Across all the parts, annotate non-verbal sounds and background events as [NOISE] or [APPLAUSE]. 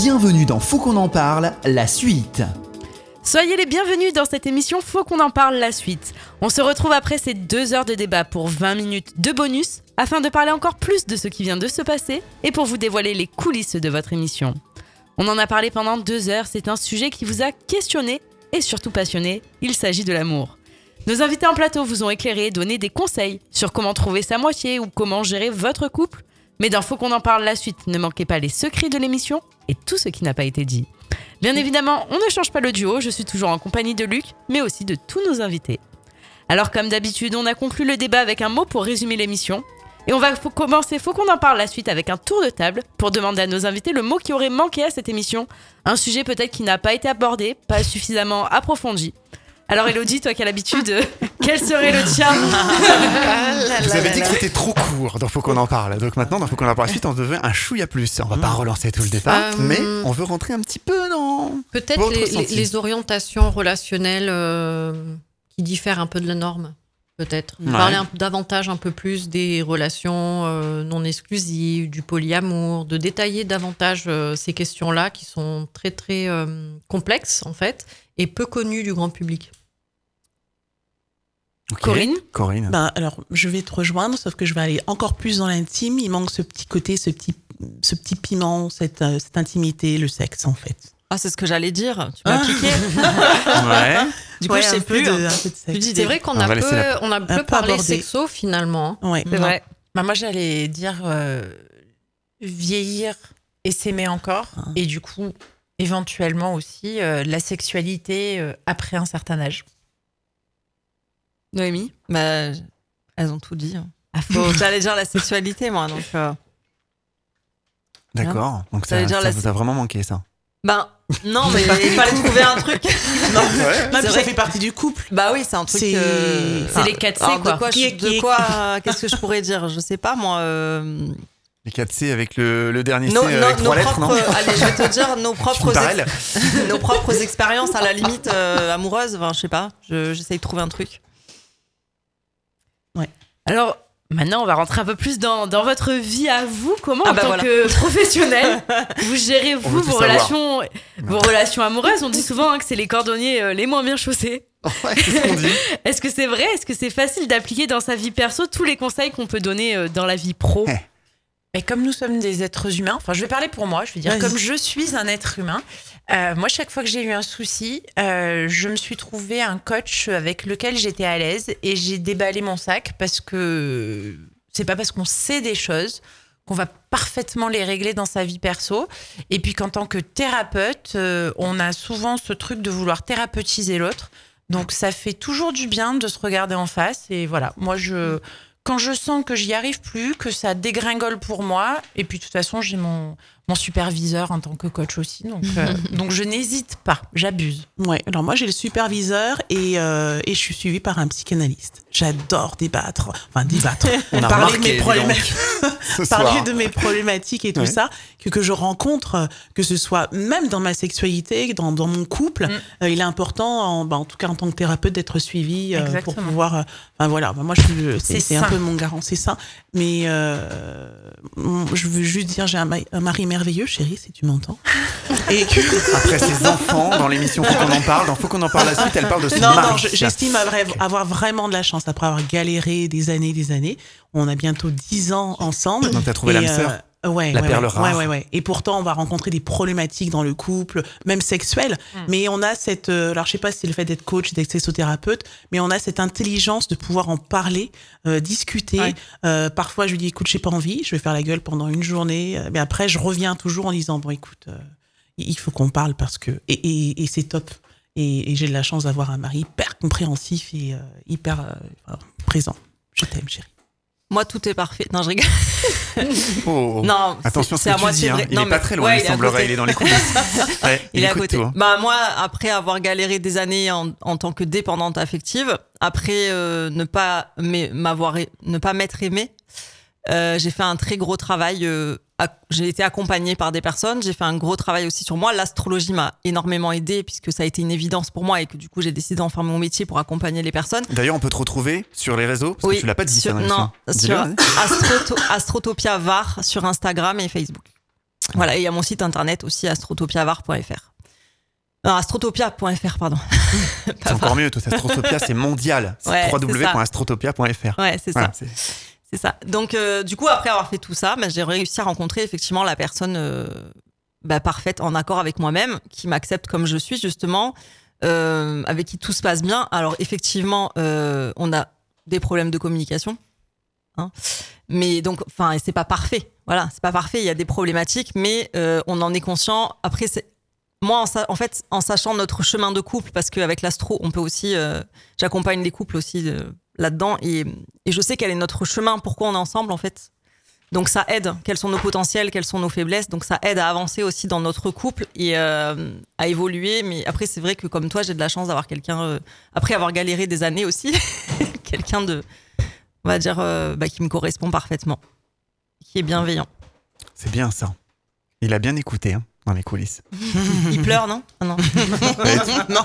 Bienvenue dans Faut qu'on en parle, la suite. Soyez les bienvenus dans cette émission Faut qu'on en parle la suite. On se retrouve après ces deux heures de débat pour 20 minutes de bonus afin de parler encore plus de ce qui vient de se passer et pour vous dévoiler les coulisses de votre émission. On en a parlé pendant deux heures, c'est un sujet qui vous a questionné et surtout passionné, il s'agit de l'amour. Nos invités en plateau vous ont éclairé donné des conseils sur comment trouver sa moitié ou comment gérer votre couple. Mais dans Faut qu'on en parle la suite, ne manquez pas les secrets de l'émission et tout ce qui n'a pas été dit. Bien évidemment, on ne change pas le duo, je suis toujours en compagnie de Luc, mais aussi de tous nos invités. Alors comme d'habitude, on a conclu le débat avec un mot pour résumer l'émission. Et on va commencer, faut qu'on en parle la suite avec un tour de table pour demander à nos invités le mot qui aurait manqué à cette émission. Un sujet peut-être qui n'a pas été abordé, pas suffisamment approfondi. Alors Elodie, toi qui as l'habitude, euh, quel serait le tien [LAUGHS] Vous avez dit que c'était trop court, donc faut qu'on en parle. Donc maintenant, il faut qu'on en parle la suite, on devait un chouïa plus. On va pas relancer tout le débat, Euh, mais on veut rentrer un petit peu dans. Peut-être les, orientations relationnelles euh, qui diffèrent un peu de la norme. Peut-être. Ouais. Parler un- davantage un peu plus des relations euh, non exclusives, du polyamour, de détailler davantage euh, ces questions-là qui sont très très euh, complexes en fait et peu connues du grand public. Corinne Corinne. Ben, alors, je vais te rejoindre, sauf que je vais aller encore plus dans l'intime. Il manque ce petit côté, ce petit, ce petit piment, cette, euh, cette intimité, le sexe, en fait. Ah, c'est ce que j'allais dire. Tu m'as Ah. piqué. [LAUGHS] Ouais. Du coup, Ouais, je sais un peu plus. de, hein. un peu de sexe. dis- C'est vrai qu'on On a peu, la- on a peu peu parlé abordé. sexo finalement. Ouais. C'est vrai. Bah, moi, j'allais dire euh, vieillir et s'aimer encore. Ah. Et du coup, éventuellement aussi, euh, la sexualité euh, après un certain âge. Noémie Bah, elles ont tout dit. hein. Ah, faut- J'allais dire la sexualité, moi. Donc, euh, D'accord. Donc Ça ça, ça vous a vraiment manqué ça. ben, non, mais [LAUGHS] il fallait trouver un truc. [LAUGHS] Non, Ouais. non, ça fait partie du couple. Bah oui, c'est un truc. C'est- euh, enfin, les 4C, alors, quoi. De quoi, je- de quoi euh, qu'est-ce que je pourrais dire? Je sais pas, moi. euh, Les 4C avec le, le dernier nos, C nos- avec nos trois lettres, propres, non? allez, je vais te dire nos [LAUGHS] propres, ex- nos propres expériences à la limite euh, amoureuses. Enfin, je sais pas. Je- J'essaye de trouver un truc. Alors, maintenant, on va rentrer un peu plus dans, dans votre vie à vous. Comment, Ah en bah tant voilà. que professionnel, vous gérez, [LAUGHS] vous, vos savoir. relations, vos relations amoureuses? On dit souvent hein, que c'est les cordonniers euh, les moins bien chaussés. Ouais. [LAUGHS] Est-ce que c'est vrai? Est-ce que c'est facile d'appliquer dans sa vie perso tous les conseils qu'on peut donner euh, dans la vie pro? Et comme nous sommes des êtres humains, enfin, je vais parler pour moi, je vais dire comme je suis un être humain. euh, moi, chaque fois que j'ai eu un souci, euh, je me suis trouvé un coach avec lequel j'étais à l'aise et j'ai déballé mon sac parce que c'est pas parce qu'on sait des choses qu'on va parfaitement les régler dans sa vie perso. Et puis qu'en tant que thérapeute, euh, on a souvent ce truc de vouloir thérapeutiser l'autre. Donc ça fait toujours du bien de se regarder en face. Et voilà, moi je quand je sens que j'y arrive plus, que ça dégringole pour moi, et puis de toute façon j'ai mon, mon superviseur en tant que coach aussi, donc, euh, [LAUGHS] donc je n'hésite pas, j'abuse. Ouais, alors moi j'ai le superviseur et, euh, et je suis suivie par un psychanalyste. J'adore débattre, enfin débattre, [LAUGHS] On a parler de mes problématiques, [LAUGHS] parler de mes problématiques et tout Ouais. ça, que, que je rencontre, que ce soit même dans ma sexualité, dans, dans mon couple, Mm. euh, il est important, en, bah, en tout cas en tant que thérapeute, d'être suivi euh, pour Exactement. pouvoir. euh, Enfin voilà, bah, moi je suis, c'est un peu mon garant, c'est ça. Mais euh, je veux juste dire, j'ai un mari merveilleux, chérie, si tu m'entends. [LAUGHS] Et que, Après ses enfants, dans l'émission Faut qu'on en parle, dans Faut qu'on en parle la suite, elle parle de son Non, non, je- j'estime avoir, vraiment de la chance après avoir galéré des années, des années. On a bientôt 10 ans ensemble. Donc t'as trouvé l'âme sœur euh, ouais, La ouais, perle ouais, rare. Ouais, ouais, ouais. Et pourtant, on va rencontrer des problématiques dans le couple, même sexuelles. Mais on a cette, euh, alors je sais pas si c'est le fait d'être coach, d'être sexothérapeute, mais on a cette intelligence de pouvoir en parler, euh, discuter. Ouais. Euh, parfois, je lui dis, écoute, j'ai pas envie, je vais faire la gueule pendant une journée. Euh, Mais après, je reviens toujours en disant, bon, écoute, euh, il faut qu'on parle parce que, et, et, et c'est top. Et, et j'ai de la chance d'avoir un mari hyper compréhensif et euh, hyper euh, présent. Je t'aime, chérie. Moi, tout est parfait. Non, je rigole. [LAUGHS] Oh. Non, Attention c'est- à dis. moitié hein. vrai. Il Non, est pas très loin, ouais, il semblerait. Il est dans les coulisses. [LAUGHS] Ouais, Il est à côté. tout. Bah moi, après avoir galéré des années en, en tant que dépendante affective, après euh, ne pas m'avoir ne pas m'être aimée, euh, j'ai fait un très gros travail. euh, j'ai été accompagnée par des personnes. J'ai fait un gros travail aussi sur moi. L'astrologie m'a énormément aidée puisque ça a été une évidence pour moi et que du coup j'ai décidé d'en faire mon métier pour accompagner les personnes. D'ailleurs, on peut te retrouver sur les réseaux parce que tu l'as pas dit. sur, ça, non, sur. Astroto- Astrotopia VAR sur Instagram et Facebook. Voilà, et il y a mon site internet aussi, astrotopiavar.fr. Non, astrotopia.fr, pardon. [LAUGHS] C'est encore mieux, tout. Astrotopia, c'est mondial. C'est Ouais, www.astrotopia.fr. Ouais, c'est Voilà, ça. C'est- ça. Donc, euh, du coup, après avoir fait tout ça, bah, j'ai réussi à rencontrer effectivement la personne euh, bah, parfaite, en accord avec moi-même, qui m'accepte comme je suis, justement, euh, avec qui tout se passe bien. Alors, effectivement, on a des problèmes de communication. hein. mais donc, enfin, c'est pas parfait. Voilà, c'est pas parfait. Il y a des problématiques, mais on en est conscient. Après. Moi, en, en fait, en sachant notre chemin de couple, parce qu'avec l'astro, on peut aussi. J'accompagne les couples aussi là-dedans, et, et je sais quel est notre chemin, pourquoi on est ensemble, en fait. Donc ça aide, quels sont nos potentiels, quelles sont nos faiblesses. Donc ça aide à avancer aussi dans notre couple et euh, à évoluer. Mais après, c'est vrai que comme toi, j'ai de la chance d'avoir quelqu'un, euh, après avoir galéré des années aussi, [LAUGHS] quelqu'un de, on va dire, euh, bah, qui me correspond parfaitement, qui est bienveillant. C'est bien ça. Il a bien écouté hein, dans les coulisses. [LAUGHS] Il pleure, non? Ah non. [LAUGHS] non.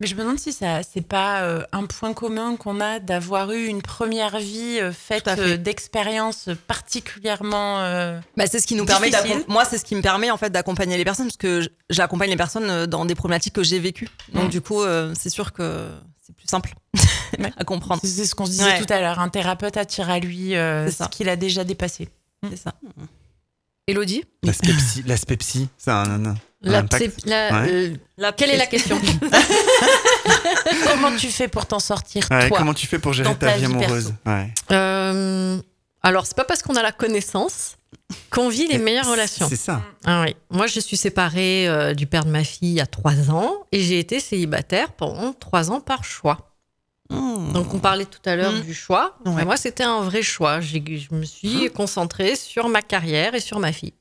Mais je me demande si ça, c'est pas euh, un point commun qu'on a d'avoir eu une première vie euh, faite euh, d'expériences particulièrement. euh, Bah, c'est ce qui nous permet moi c'est ce qui me permet en fait d'accompagner les personnes parce que j'accompagne les personnes dans des problématiques que j'ai vécues donc Mm. du coup euh, c'est sûr que c'est plus simple [LAUGHS] Ouais. à comprendre c'est ce qu'on se disait Ouais. tout à l'heure. Un thérapeute attire à lui euh, C'est ce qu'il a déjà dépassé. c'est ça Elodie? L'aspect psy, a un, un La psy- la- Ouais. euh, quelle est la question [LAUGHS] Comment tu fais pour t'en sortir Ouais, toi comment tu fais pour gérer ta ta vie amoureuse ouais. Euh, Alors, c'est pas parce qu'on a la connaissance qu'on vit les meilleures relations. C'est ça. Ah oui. Moi, je suis séparée euh, du père de ma fille il y a trois ans et j'ai été célibataire pendant trois ans par choix. Mmh. Donc, on parlait tout à l'heure Mm. du choix. Moi, c'était un vrai choix. Je me suis concentrée sur ma carrière et sur ma fille.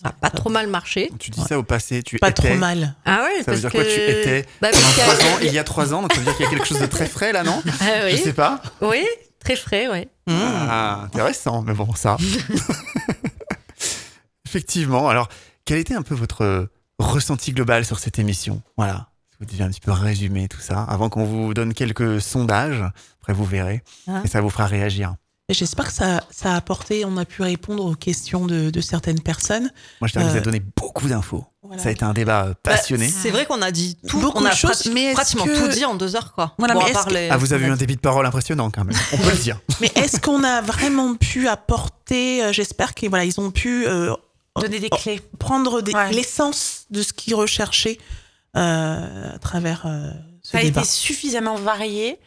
Ça n'a pas trop mal marché. Tu dis ça au passé, tu Pas étais. trop mal. Ah ouais, Ça veut dire que... quoi Tu étais Bah, pendant parce trois a- ans, il y a trois ans, donc ça veut dire qu'il y a quelque chose de très frais là, non? Ah oui. Je sais pas. Oui, très frais, oui. Mmh. Ah, intéressant, mais bon, ça. [LAUGHS] Effectivement. Alors, quel était un peu votre ressenti global sur cette émission? Voilà. Si vous deviez un petit peu résumer tout ça, avant qu'on vous donne quelques sondages, après vous verrez, Ah. et ça vous fera réagir. J'espère que ça, ça a apporté, on a pu répondre aux questions de, de certaines personnes. Moi, je vous Euh, avez donné beaucoup d'infos. Voilà. Ça a été un débat euh, passionné. Bah, c'est vrai qu'on a dit tout Beaucoup on a de choses, prati- mais pratiquement que- tout dit en deux heures quoi Voilà, Bon, mais à est-ce part que- les- ah, vous avez eu un débit de parole impressionnant quand même. On peut le dire. Mais est-ce qu'on a vraiment pu apporter, euh, j'espère qu'ils voilà, ils ont pu euh, Donner des clés. prendre des- Ouais. l'essence de ce qu'ils recherchaient euh, à travers euh, ce Ça a débat. été suffisamment varié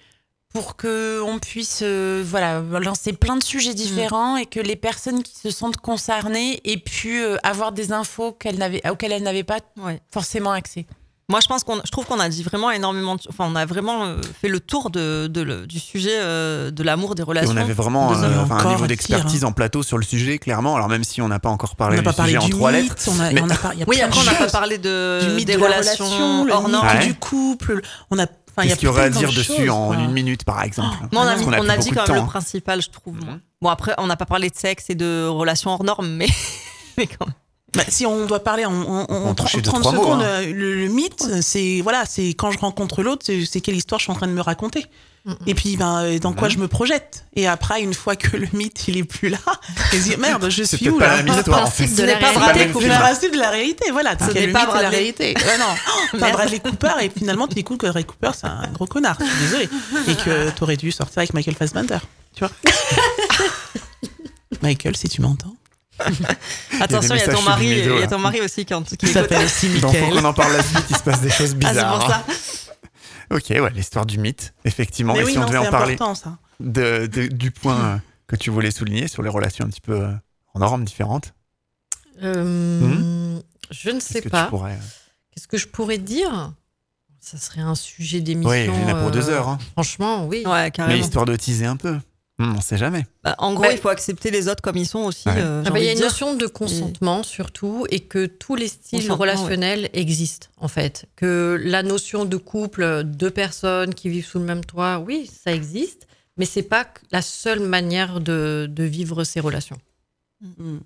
pour que on puisse euh, voilà lancer plein de sujets différents et que les personnes qui se sentent concernées aient pu euh, avoir des infos qu'elles auxquelles elles n'avaient pas Ouais. forcément accès. Moi, je pense qu'on, je trouve qu'on a dit vraiment énormément. de- Enfin, on a vraiment euh, fait le tour de, de le- du sujet euh, de l'amour des Et relations. on avait vraiment euh, enfin, un niveau d'expertise en plateau sur le sujet, clairement. Alors même si on n'a pas encore On parlé n'a du pas parlé sujet en trois mythe, lettres. on a, Mais- on a par- il y a Oui, plein de après, on n'a pas parlé de, du mythe des de la relations hors normes. Ouais. du couple. On a, enfin, Qu'est-ce qu'il y aurait à dire de dessus choses, en quoi. une minute, par exemple on a, on dit quand même temps, le principal, je trouve. Mhm. Bon, après, on n'a pas parlé de sexe et de relations hors normes, mais, [LAUGHS] mais quand même. Bah, si on doit parler en, en, en On touchait en deux, 30 trois mots, secondes, hein. euh, le, le mythe, c'est voilà, c'est quand je rencontre l'autre, c'est c'est quelle histoire je suis en train de me raconter. Mm, Et puis, ben, euh, dans quoi Mhm. je me projette? Et après, une fois que le mythe il est plus là, je me dis merde, je suis où pas là la même histoire, [LAUGHS] en fait. Ce de n'est la pas pas Bradley principe de la réalité, voilà. Ce n'est pas la réalité. Ouais, non, [LAUGHS] Merde. Bradley Cooper et finalement tu découvres que Bradley Cooper c'est un gros connard. Je suis désolée. Et que t'aurais dû sortir avec Michael Fassbender. Tu vois [LAUGHS] Michael, si tu m'entends. Attention, il y a ton mari, subliminaux, il y a là. ton mari aussi qui, s'appelle aussi Donc, faut Michael. qu'on en parle la suite, il se passe des choses Ah, c'est bizarres. pour ça. Ok, ouais, l'histoire du mythe, effectivement. Mais Et oui, si on non, devait en parler important ça. de, de- du point euh, que tu voulais souligner sur les relations un petit peu euh, en normes différentes, Euh, Je ne sais pas. tu pourrais... Qu'est-ce que je pourrais dire? Ça serait un sujet Oui, d'émission. il y en a pour deux heures. hein. Franchement, oui. Ouais, Mais histoire de teaser un peu. Hmm, on sait jamais. Bah, en gros, Bah, il faut accepter les autres comme ils sont aussi. Ouais. euh, Ah bah, il y a une notion de consentement surtout et que tous les styles relationnels existent en fait. Que la notion de couple, deux personnes qui vivent sous le même toit, oui, ça existe, mais c'est pas la seule manière de, de vivre ces relations. Mm.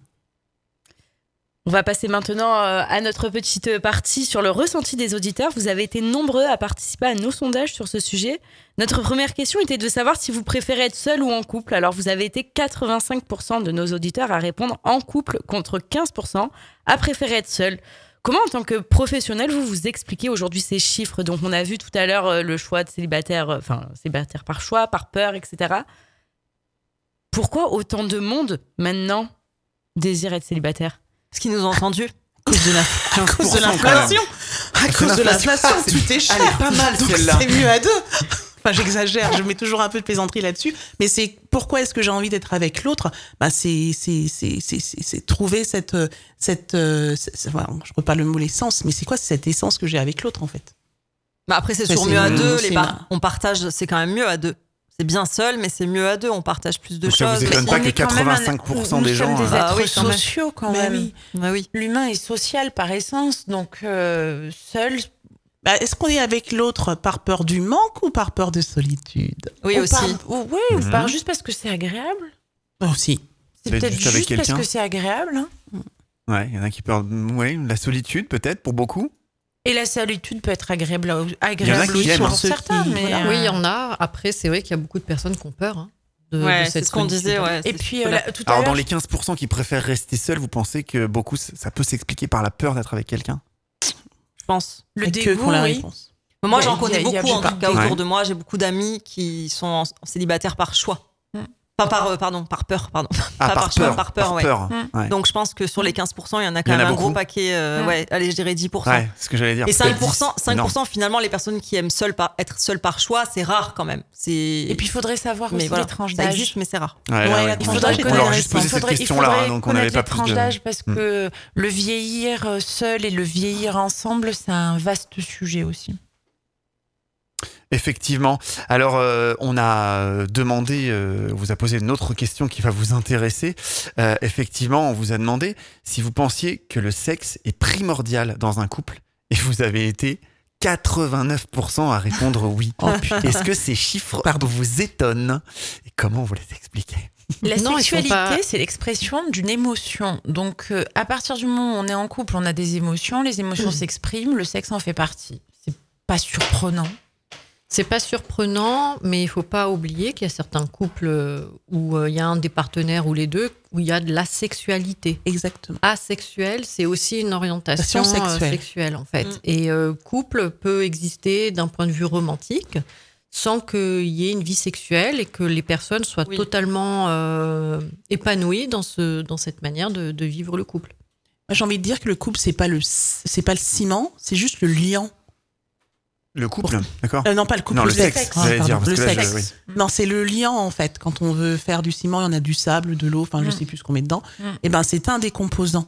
On va passer maintenant euh, à notre petite partie sur le ressenti des auditeurs. Vous avez été nombreux à participer à nos sondages sur ce sujet. Notre première question était de savoir si vous préférez être seul ou en couple. Alors vous avez été 85% de nos auditeurs à répondre en couple contre 15% à préférer être seul. Comment en tant que professionnel vous vous expliquez aujourd'hui ces chiffres? Donc on a vu tout à l'heure euh, le choix de célibataire, euh, enfin célibataire par choix, par peur, etc. Pourquoi autant de monde maintenant désire être célibataire? Ce qu'ils nous ont entendu. À cause de l'inflation. À cause de l'inflation, tout est cher. Elle est pas mal, Donc c'est mieux à deux. Enfin, j'exagère, je mets toujours un peu de plaisanterie là-dessus. Mais c'est pourquoi est-ce que j'ai envie d'être avec l'autre? Bah, c'est, c'est, c'est, c'est, c'est, c'est trouver cette. euh, cette euh, voilà, je ne pas le mot l'essence, mais c'est quoi cette essence que j'ai avec l'autre en fait? Bah après, c'est toujours mieux à deux. Les par- On partage, c'est quand même mieux à deux. C'est bien seul, mais c'est mieux à deux. On partage plus de Donc ça choses. vous étonne pas que est quand même un- 85% nous des gens, des êtres Ah oui, sociaux quand même. oui. Bah oui. L'humain est social par essence, donc euh, seul. Bah, Est-ce qu'on est avec l'autre par peur du manque ou par peur de solitude Oui ou aussi. par- ou- oui, ou Mhm. par juste parce que c'est agréable. Aussi. C'est peut-être juste parce que c'est agréable. hein. Ouais, il y en a qui perdent ouais, la solitude peut-être pour beaucoup. Et la solitude peut être agréable, Il y en a agréable qui aussi aiment, pour hein. Certains. qui- mais, voilà. euh, Oui, il y en a. Après, c'est vrai qu'il y a beaucoup de personnes qui ont peur hein, de, Ouais, c'est ce qu'on disait. Ouais, Et puis euh, voilà. là, tout à Alors dans les 15% qui préfèrent rester seuls, vous pensez que beaucoup ça peut s'expliquer par la peur d'être avec quelqu'un? Je pense. le dégoût, la oui. réponse. Mais Moi, j'en connais beaucoup en tout cas autour Ouais. de moi. J'ai beaucoup d'amis qui sont en- célibataires par choix. Enfin, par, euh, pardon, par peur, pardon. Ah, Pas par par choix, peur. par peur, ouais. Mm. ouais. Donc, je pense que sur les 15%, il y en a quand Il y en a même un gros paquet. euh. Ouais, allez, je dirais 10%. Ouais, c'est ce que j'allais dire. Et peut-être 5%, 10. 5% finalement, les personnes qui aiment seul par, être seul par choix, c'est rare quand même. C'est... Et puis il faudrait savoir mais aussi voilà, les tranches ça d'âge. existe, mais c'est rare. Ouais, là, Ouais, ouais, la on- leur juste posé Il cette faudrait- il question-là, faudrait donc on n'avait pas plus d'âge parce Mm. que le vieillir seul et le vieillir ensemble, c'est un vaste sujet aussi. Effectivement. Alors, euh, on a euh, demandé, euh, on vous a posé une autre question qui va vous intéresser. Euh, effectivement, on vous a demandé si vous pensiez que le sexe est primordial dans un couple, et vous avez été 89% à répondre oui. Oh. Est-ce que ces chiffres Pardon. vous étonnent? Et comment vous les expliquez? La Non, sexualité, pas- c'est l'expression d'une émotion. Donc, euh, à partir du moment où on est en couple, on a des émotions, les émotions s'expriment, le sexe en fait partie. C'est pas surprenant. C'est pas surprenant, mais il faut pas oublier qu'il y a certains couples euh, où euh, il y a un des partenaires ou les deux où il y a de l'asexualité. Exactement. Asexuel, c'est aussi une orientation euh, sexuelle. sexuelle en fait. Mm. Et euh, couple peut exister d'un point de vue romantique sans qu'il y ait une vie sexuelle et que les personnes soient Oui. totalement euh, épanouies dans, ce, dans cette manière de, de vivre le couple. J'ai envie de dire que le couple, c'est pas le, c'est pas le ciment, c'est juste le liant. Le couple, d'accord Euh, non, pas le couple. Non, le le sexe, Ah, dire, le je- sexe. oui. Non, c'est le liant en fait. Quand on veut faire du ciment, il y en a du sable, de l'eau, enfin je Mm. sais plus ce qu'on met dedans. Mm. Et ben c'est un des composants.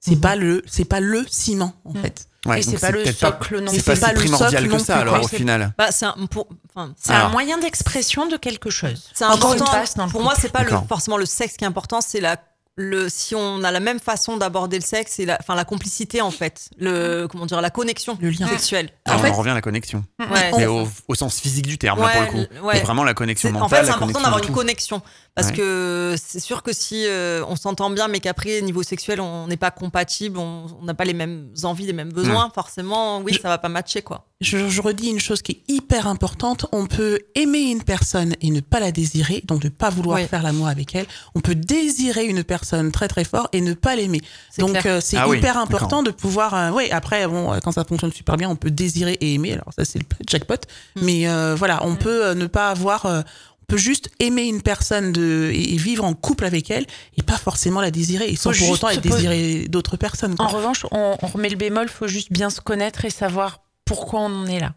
C'est Mhm. pas le, c'est pas le ciment en Mm. fait. Ouais, et c'est donc pas le socle non Et C'est pas plus. pas le primordial socle que non ça plus, alors au final. Bah, c'est un, pour, enfin, C'est Alors. un moyen d'expression de quelque chose. c'est important. une Pour moi, c'est pas le, forcément le sexe qui est important, c'est la le si on a la même façon d'aborder le sexe et la enfin la complicité en fait le comment dire la connexion Le lien. sexuelle Ah, En on fait- en revient à la connexion. ouais, Mais c'est- au, au sens physique du terme, là, Ouais, pour le coup. ouais. Et vraiment la connexion mentale, en fait, c'est important d'avoir une connexion. Parce Ouais. que c'est sûr que si euh, on s'entend bien, mais qu'après, niveau sexuel, on n'est pas compatible, on on n'a pas les mêmes envies, les mêmes besoins, forcément, oui, Je- ça va pas matcher, quoi. Je, je redis une chose qui est hyper importante. On peut aimer une personne et ne pas la désirer, donc ne pas vouloir Oui. faire l'amour avec elle. On peut désirer une personne très très fort et ne pas l'aimer. Donc euh, c'est Ah hyper important de pouvoir. euh, oui, après bon, euh, quand ça fonctionne super bien, on peut désirer et aimer. Alors ça c'est le [LAUGHS] jackpot. Mm. Mais euh, voilà, on peut euh, ne pas avoir. euh, on peut juste aimer une personne de, et, vivre en couple avec elle et pas forcément la désirer et sans Faut pour autant être désiré d'autres personnes. quoi. En revanche, on, on remet le bémol, faut juste bien se connaître et savoir pourquoi on en est là.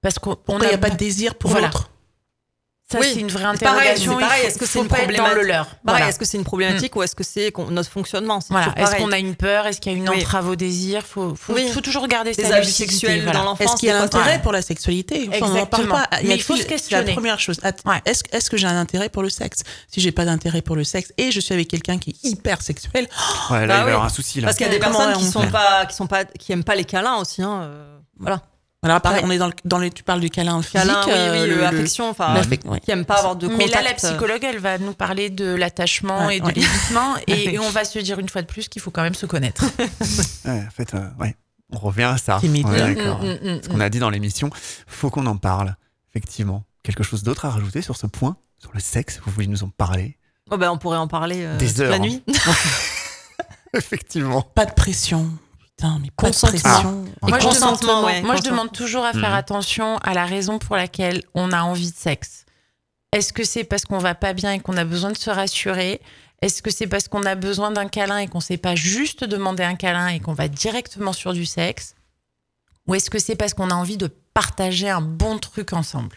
Parce qu'on n'y a pas de désir pour Voilà. l'autre Ça, Oui. c'est une vraie pareil, interrogation. pareil, est-ce que c'est une dans le problématique leur Pareil, Voilà. est-ce que c'est une problématique ou est-ce que c'est notre fonctionnement Voilà. Est-ce qu'on a une peur? Est-ce qu'il y a une Oui. entrave au désir? Faut, faut, Oui. faut toujours garder Des sa abus sexuels voilà. dans l'enfance Est-ce qu'il y a ça l'intérêt pour la sexualité? Enfin, On n'en parle Exactement. pas. Mais il faut se C'est la questionner. première chose. Ouais. Est-ce que j'ai un intérêt pour le sexe? Si j'ai pas d'intérêt pour le sexe et je suis avec quelqu'un qui est hyper sexuel, Ouais, là, Bah il va y oui. avoir un souci là. Parce qu'il y a des personnes qui on sont pas, qui sont pas, qui aiment pas les câlins aussi. Hein. Euh, Voilà. Alors après, Pareil. on est dans le, dans le, tu parles du câlin physique. Câlin, oui, euh, oui, le- euh, le- affection, enfin, qui aime pas avoir de Mais contact. là, la psychologue, elle va nous parler de l'attachement Ouais, et de ouais. l'évitement. [LAUGHS] Et, et on va se dire une fois de plus qu'il faut quand même se connaître. [LAUGHS] Ouais, en fait, euh, ouais, on revient à ça. Timide. Mm, d'accord. Mm, mm, mm, Ce qu'on a dit dans l'émission, faut qu'on en parle. Effectivement. Quelque chose d'autre à rajouter sur ce point Sur le sexe? Vous voulez nous en parler? Oh, ben, on pourrait en parler euh, Des heures, la hein. nuit. [LAUGHS] Effectivement. Pas de pression. Putain, mais pas de Consentement. pression. Et Moi, je consentement, demande, ouais, moi, je demande toujours à faire Mhm. attention à la raison pour laquelle on a envie de sexe. Est-ce que c'est parce qu'on va pas bien et qu'on a besoin de se rassurer? Est-ce que c'est parce qu'on a besoin d'un câlin et qu'on sait pas juste demander un câlin et qu'on va directement sur du sexe? Ou est-ce que c'est parce qu'on a envie de partager un bon truc ensemble?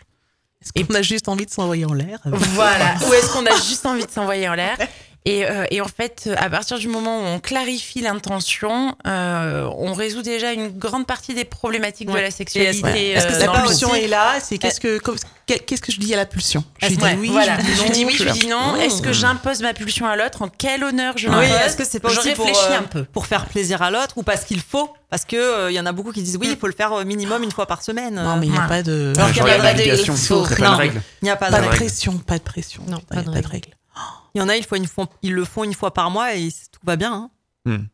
Est-ce qu'on a juste envie de s'envoyer en l'air? Voilà. [LAUGHS] Ou est-ce qu'on a juste envie de s'envoyer en l'air? Et, euh, et en fait, à partir du moment où on clarifie l'intention, euh, on résout déjà une grande partie des problématiques de la sexualité. Ouais. Est-ce que euh, la le pulsion est là? C'est qu'est-ce que qu'est-ce que je dis à la pulsion? Je lui dis Ouais, oui, voilà. je lui dis Je non. dis oui, je dis non. Mmh. Est-ce que j'impose ma pulsion à l'autre? En quel honneur je Oui, l'impose? est-ce que c'est pas Je aussi pour, réfléchis euh, un peu. pour faire plaisir à l'autre ou parce qu'il faut? Parce que euh, il y en a beaucoup qui disent oui, il faut le faire euh, minimum une fois par semaine. Non, mais il n'y a pas de. Il n'y a pas de Pas de règle. pression, pas de pression. Non, pas de règle. Il y en a, ils, font une fois- ils le font une fois par mois et tout va bien. hein. Hmm.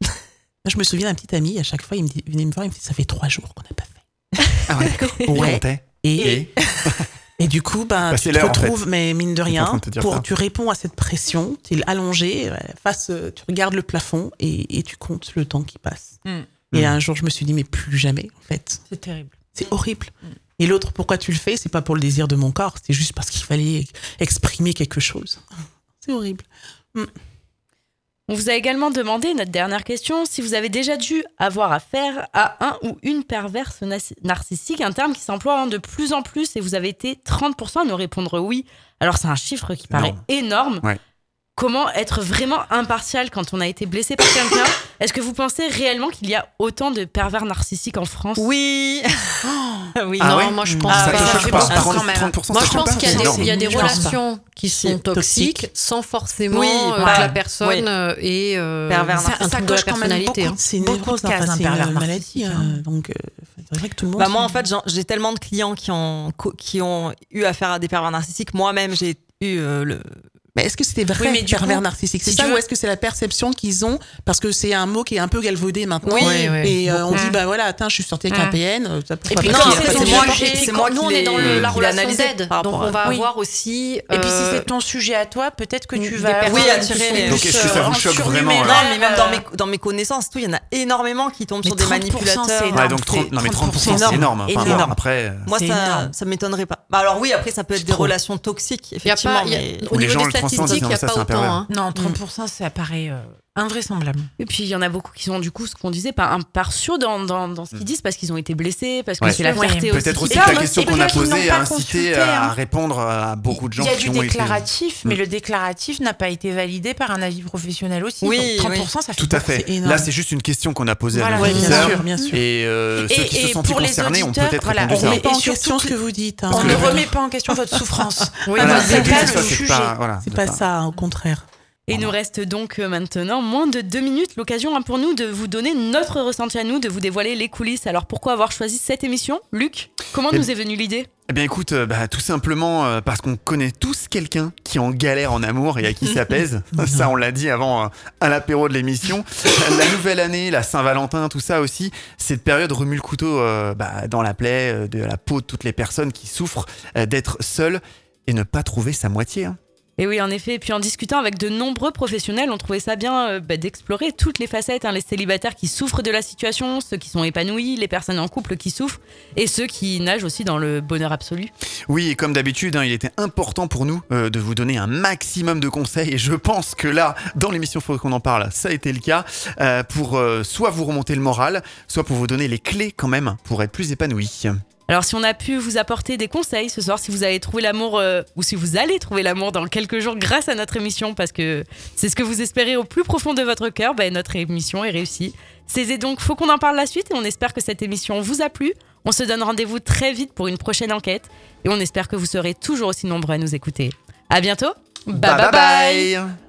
Je me souviens d'un petit ami, à chaque fois, il me dit, il venait me voir, il me dit Ça fait trois jours qu'on n'a pas fait. Ah ouais, d'accord. [LAUGHS] Ouais. Comptez. Et, Et [LAUGHS] et du coup, ben, Bah, tu te l'heure, en fait. retrouves, mais mine de rien, de pour, ça. tu réponds à cette pression, tu es allongé, euh, face, euh, tu regardes le plafond et, et tu comptes le temps qui passe. Mm. Et Mm. un jour, je me suis dit Mais plus jamais, en fait. C'est terrible. C'est horrible. Et l'autre, pourquoi tu le fais? C'est pas pour le désir de mon corps, c'est juste parce qu'il fallait exprimer quelque chose. C'est horrible. On vous a également demandé, notre dernière question, si vous avez déjà dû avoir affaire à un ou une perverse narcissique, un terme qui s'emploie hein, de plus en plus, et vous avez été 30% à nous répondre oui. Alors c'est un chiffre qui paraît énorme. Ouais. Comment être vraiment impartial quand on a été blessé par quelqu'un [COUGHS] Est-ce que vous pensez réellement qu'il y a autant de pervers narcissiques en France? Oui. [LAUGHS] oui. Ah non, ouais moi je pense ça Ah, pas. te ça choque fait pas beaucoup, 30%, quand même. 30%, Moi, ça je choque pense pas qu'il y a des, y a relations qui sont toxiques toxique. sans forcément Oui, euh, bah, que la personne oui. euh, est euh, Pervers un de la Ça coche quand même personnalité. beaucoup. hein. C'est une Beaucoup névrose, de cas enfin, d'un c'est pervers une maladie. euh, hein. donc, c'est vrai que tout le monde. Bah, moi, en fait, j'ai tellement de clients qui ont, co- qui ont eu affaire à des pervers narcissiques. Moi-même, j'ai eu le. Mais est-ce que c'était vrai Oui, mais du pervers coup, narcissique C'est si ça ou est-ce que c'est la perception qu'ils ont? Parce que c'est un mot qui est un peu galvaudé maintenant. Oui. Et euh, on dit, bah voilà, attends, je suis sortie avec un. PN. euh, Ça Et puis être- c'est moi, nous on est dans l'ai- la relation d'aide, donc on va Oui. avoir aussi. Et puis si euh, c'est ton sujet à toi, peut-être que tu vas attirer les- Donc, est-ce que ça euh, vous choque vraiment, Non, mais même dans mes, euh, connaissances, tout, il y en a énormément qui tombent sur des 30%, manipulateurs. c'est Ouais, énorme. donc 30, non, mais 30%, c'est énorme. Enfin, énorme. bon, après, euh, Moi, ça, énorme. ça m'étonnerait pas. Bah, alors oui, après, ça peut être des relations toxiques, il y a effectivement. pas, il y a- mais- au Où les niveau gens des statistiques, il n'y a ça, pas c'est un autant. pervers. hein. Non, 30%, ça paraît euh, invraisemblable. Et puis il y en a beaucoup qui sont du coup ce qu'on disait pas impartiaux dans, dans, dans ce qu'ils disent parce qu'ils ont été blessés, parce que Ouais. c'est la fierté peut-être qui aussi que la question qu'on a posée a incité à hein. répondre à beaucoup de gens Il y a qui du ont été. déclaratif, mais Mm. le déclaratif n'a pas été validé par un avis professionnel aussi. Oui, Donc 30%, ça fait Tout à fait. Énorme. Là, c'est juste une question qu'on a posée Voilà. à Ouais, bien sûr, bien sûr. Et euh, Et- ceux qui se et pour les concernés ont peut-être voilà, répondu On remet pas en question ce que- vous dites. hein. On ne remet pas en question votre [LAUGHS] souffrance. Oui, c'est pas- ça, au contraire. Et il nous reste donc euh, maintenant moins de deux minutes, l'occasion hein, pour nous de vous donner notre ressenti à nous, de vous dévoiler les coulisses. Alors pourquoi avoir choisi cette émission? Luc, comment Eh nous est venue l'idée? Eh bien écoute, euh, bah, tout simplement euh, parce qu'on connaît tous quelqu'un qui en galère en amour et à qui ça pèse. [LAUGHS] ça on l'a dit avant à l'apéro de l'émission. la nouvelle année, la Saint-Valentin, tout ça aussi, cette période remue le couteau euh, bah, dans la plaie de la peau de toutes les personnes qui souffrent d'être seules et ne pas trouver sa moitié. hein. Et oui, en effet. Et puis en discutant avec de nombreux professionnels, on trouvait ça bien euh, bah, d'explorer toutes les facettes. hein, les célibataires qui souffrent de la situation, ceux qui sont épanouis, les personnes en couple qui souffrent, et ceux qui nagent aussi dans le bonheur absolu. Oui, et comme d'habitude, hein, il était important pour nous euh, de vous donner un maximum de conseils. Et je pense que là, dans l'émission Faut qu'on en parle, ça a été le cas. euh, pour soit vous remonter le moral, soit pour vous donner les clés quand même pour être plus épanoui. Alors si on a pu vous apporter des conseils ce soir, si vous avez trouvé l'amour euh, ou si vous allez trouver l'amour dans quelques jours grâce à notre émission, parce que c'est ce que vous espérez au plus profond de votre cœur, ben, notre émission est réussie. C'est donc Faut qu'on en parle la suite et on espère que cette émission vous a plu. On se donne rendez-vous très vite pour une prochaine enquête et on espère que vous serez toujours aussi nombreux à nous écouter. À bientôt. bye, bye. bye. bye.